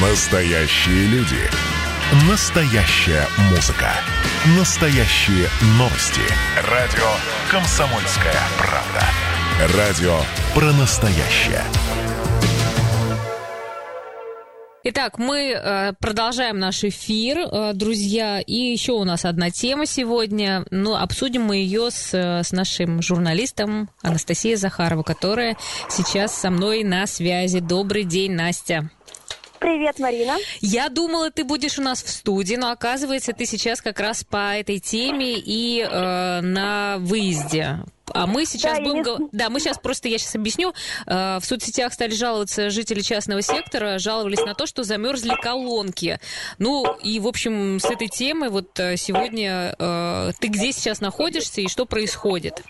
Настоящие люди. Настоящая музыка. Настоящие новости. Радио «Комсомольская правда». Радио про настоящее. Итак, мы э, продолжаем наш эфир, э, друзья. И еще у нас одна тема сегодня. Ну, обсудим мы ее с, э, с нашим журналистом Анастасией Захарова, которая сейчас со мной на связи. Добрый день, Настя. Привет, Марина. Я думала, ты будешь у нас в студии, но оказывается, ты сейчас как раз по этой теме и э, на выезде. А мы сейчас Да, будем... не- Да, мы сейчас просто, я сейчас объясню. Э, В соцсетях стали жаловаться жители частного сектора, жаловались на то, что замерзли колонки. Ну, и, в общем, с этой темы вот э, сегодня э, ты где сейчас находишься и что происходит?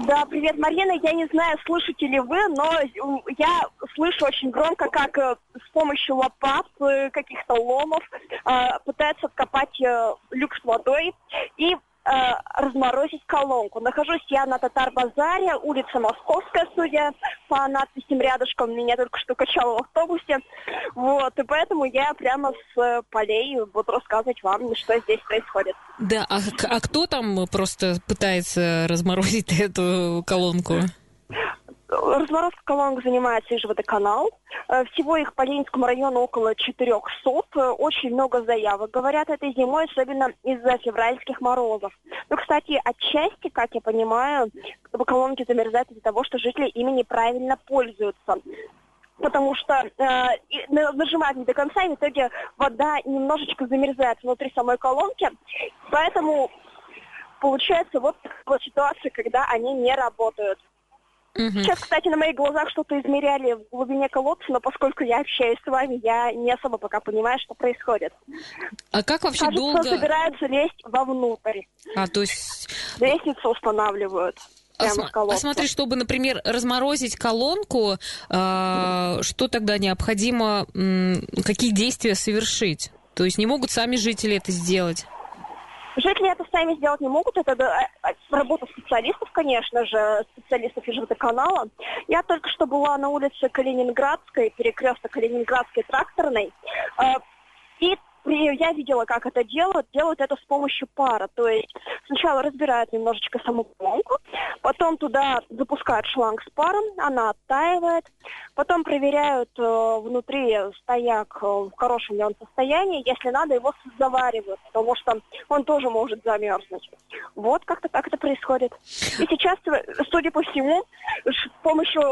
Да, привет, Марина. Я не знаю, слышите ли вы, но я слышу очень громко, как э, с помощью лопат, э, каких-то ломов э, пытаются откопать э, люк с водой и разморозить колонку. Нахожусь я на Татар-базаре, улица Московская, судя по надписям рядышком. Меня только что качало в автобусе. Вот, и поэтому я прямо с э, полей буду рассказывать вам, что здесь происходит. Да, а, а кто там просто пытается разморозить эту колонку? Разморозка колонок занимается Ижводоканал. Э, Всего их по Ленинскому району около 400. Э, Очень много заявок, говорят, этой зимой, особенно из-за февральских морозов. Ну, кстати, отчасти, как я понимаю, колонки замерзают из-за того, что жители ими неправильно пользуются. Потому что э, и на- нажимают не до конца, и в итоге вода немножечко замерзает внутри самой колонки. Поэтому получается вот такая ситуация, когда они не работают. Сейчас, кстати, на моих глазах что-то измеряли в глубине колодца, но поскольку я общаюсь с вами, я не особо пока понимаю, что происходит. А как вообще Кажется, долго... собираются лезть вовнутрь. А, то есть... Лестницу устанавливают А, прямо а смотри, чтобы, например, разморозить колонку, а, что тогда необходимо, м, какие действия совершить? То есть не могут сами жители это сделать? Жители это сами сделать не могут, это э, э, работа специалистов, конечно же, специалистов канала. Я только что была на улице Калининградской, перекресток Калининградской тракторной, э, я видела, как это делают. Делают это с помощью пара. То есть сначала разбирают немножечко саму колонку, потом туда запускают шланг с паром, она оттаивает, потом проверяют э, внутри стояк, э, в хорошем ли он состоянии. Если надо, его заваривают, потому что он тоже может замерзнуть. Вот как-то так это происходит. И сейчас, э, судя по всему, с помощью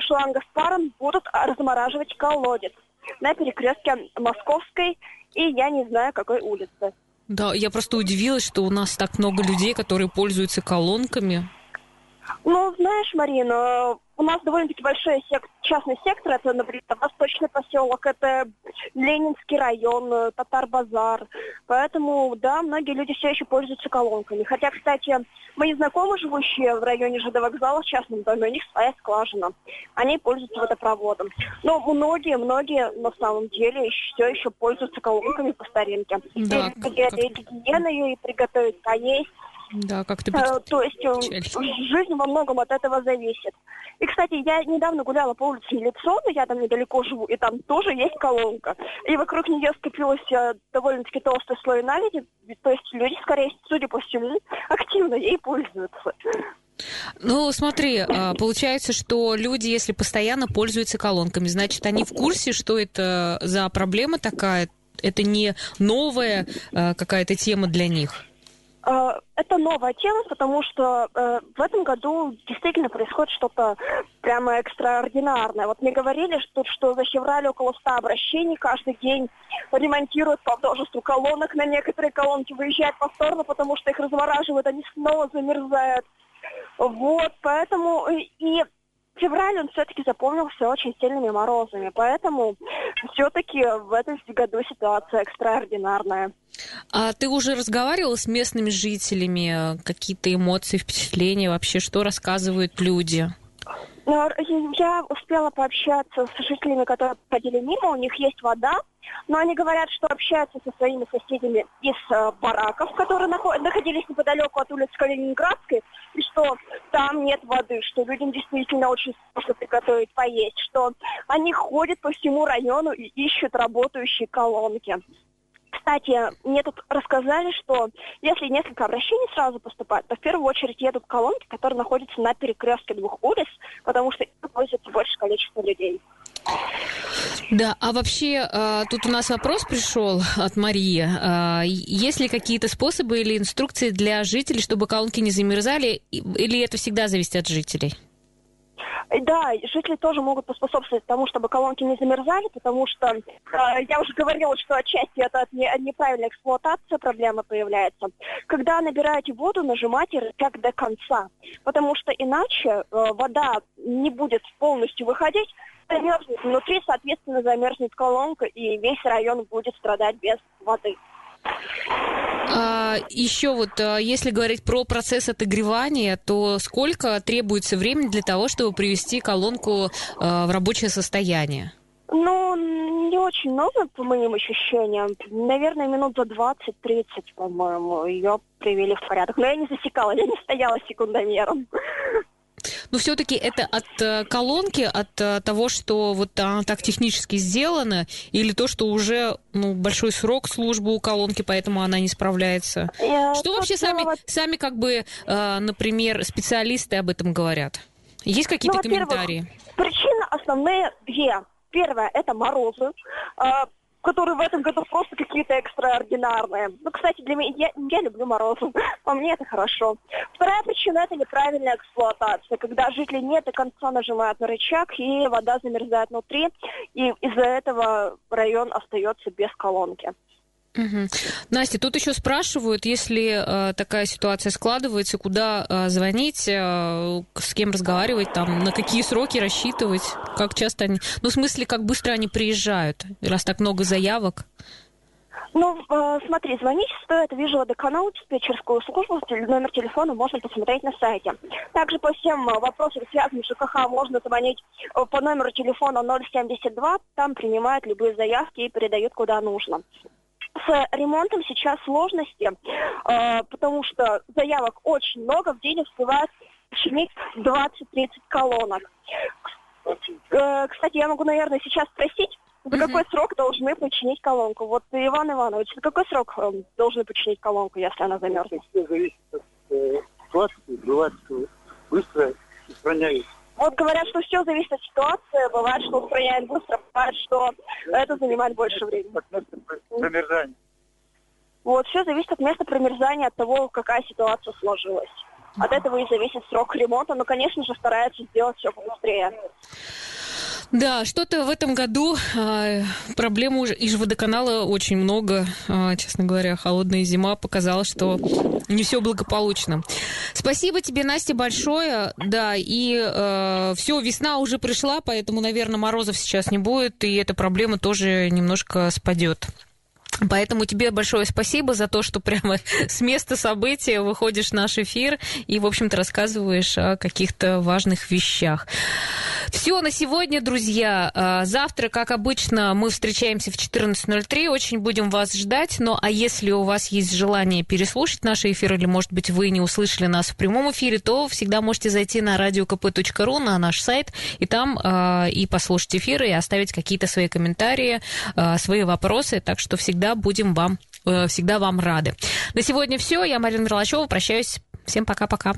шланга с паром будут размораживать колодец на перекрестке Московской и я не знаю какой улицы. Да, я просто удивилась, что у нас так много людей, которые пользуются колонками. Ну, знаешь, Марина, у нас довольно-таки большой сек- частный сектор, это, например, Восточный поселок, это Ленинский район, э, Татар-базар. Поэтому, да, многие люди все еще пользуются колонками. Хотя, кстати, мои знакомые, живущие в районе ЖД вокзала в частном доме, у них своя скважина. Они пользуются водопроводом. Но многие, многие на самом деле все еще пользуются колонками по старинке. Да, и, как- как- и приготовить поесть. Да, как-то... Э, печ- То есть э, печально. жизнь во многом от этого зависит. И, кстати, я недавно гуляла по улице Милиционной, я там недалеко живу, и там тоже есть колонка. И вокруг нее скопилось э, довольно-таки толстый слой наледи, то есть люди, скорее, судя по всему, активно ей пользуются. Ну, смотри, а, получается, что люди, если постоянно пользуются колонками, значит, они в курсе, что это за проблема такая, это не новая а, какая-то тема для них. Э, Это новая тема, потому что э, в этом году действительно происходит что-то прямо экстраординарное. Вот мне говорили, что, что за февраль около 100 обращений каждый день ремонтируют по множеству колонок. На некоторые колонки выезжают повторно, потому что их размораживают, они снова замерзают. Вот, поэтому и февраль он все-таки запомнился очень сильными морозами. Поэтому все-таки в этом году ситуация экстраординарная. А ты уже разговаривала с местными жителями? Какие-то эмоции, впечатления вообще? Что рассказывают люди? Ну, я успела пообщаться с жителями, которые ходили мимо, у них есть вода, но они говорят, что общаются со своими соседями из э, бараков, которые находились неподалеку от улицы Калининградской, и что там нет воды, что людям действительно очень сложно приготовить поесть, что они ходят по всему району и ищут работающие колонки. Кстати, мне тут рассказали, что если несколько обращений сразу поступают, то в первую очередь едут колонки, которые находятся на перекрестке двух улиц, потому что их пользуется большее количество людей. Да, а вообще а, тут у нас вопрос пришел от Марии. А, есть ли какие-то способы или инструкции для жителей, чтобы колонки не замерзали, или это всегда зависит от жителей? Да, жители тоже могут поспособствовать тому, чтобы колонки не замерзали, потому что э, я уже говорила, что отчасти это от, не, от неправильной эксплуатации проблема появляется. Когда набираете воду, нажимайте рычаг до конца, потому что иначе э, вода не будет полностью выходить, замерзнет внутри, соответственно, замерзнет колонка, и весь район будет страдать без воды. А, еще вот, а, если говорить про процесс отогревания, то сколько требуется времени для того, чтобы привести колонку а, в рабочее состояние? Ну, не очень много, по моим ощущениям. Наверное, минут за 20-30, по-моему, ее привели в порядок. Но я не засекала, я не стояла секундомером. Но все-таки это от э, колонки, от э, того, что вот она так технически сделана, или то, что уже ну, большой срок службы у колонки, поэтому она не справляется? Я что вообще сами, сами, как бы, э, например, специалисты об этом говорят? Есть какие-то ну, комментарии? Причины основные две. Первое – это морозы. Которые в этом году просто какие-то экстраординарные. Ну, кстати, для меня, я, я люблю морозу, по мне это хорошо. Вторая причина – это неправильная эксплуатация, когда жители не до конца нажимают на рычаг, и вода замерзает внутри, и из-за этого район остается без колонки. Угу. Настя, тут еще спрашивают, если э, такая ситуация складывается, куда э, звонить, э, с кем разговаривать, там, на какие сроки рассчитывать, как часто они, ну, в смысле, как быстро они приезжают, раз так много заявок? Ну, э, смотри, звонить стоит вижу водоканал, диспетчерскую службу, номер телефона можно посмотреть на сайте. Также по всем э, вопросам, связанным с ЖКХ, можно звонить э, по номеру телефона 072, там принимают любые заявки и передают куда нужно с ремонтом сейчас сложности, э, потому что заявок очень много, в день починить 20-30 колонок. Э, кстати, я могу, наверное, сейчас спросить, за какой срок должны починить колонку? Вот, Иван Иванович, за какой срок э, должны починить колонку, если она замерзнет? Все зависит от э, ситуации, бывает, что быстро устраняют вот говорят, что все зависит от ситуации. Бывает, что устраняет быстро, бывает, что это занимает больше времени. От места промерзания. Вот, все зависит от места промерзания, от того, какая ситуация сложилась. От этого и зависит срок ремонта, но, конечно же, стараются сделать все побыстрее. Да, что-то в этом году э, проблем уже из водоканала очень много. Э, честно говоря, холодная зима показала, что не все благополучно. Спасибо тебе, Настя, большое. Да, и э, все, весна уже пришла, поэтому, наверное, морозов сейчас не будет, и эта проблема тоже немножко спадет. Поэтому тебе большое спасибо за то, что прямо с места события выходишь в наш эфир и, в общем-то, рассказываешь о каких-то важных вещах. Все на сегодня, друзья. А, завтра, как обычно, мы встречаемся в 14.03. Очень будем вас ждать. Ну, а если у вас есть желание переслушать наш эфир, или, может быть, вы не услышали нас в прямом эфире, то всегда можете зайти на radiokp.ru, на наш сайт, и там э, и послушать эфиры, и оставить какие-то свои комментарии, э, свои вопросы. Так что всегда будем вам, э, всегда вам рады. На сегодня все. Я Марина Мерлачева. Прощаюсь. Всем пока-пока.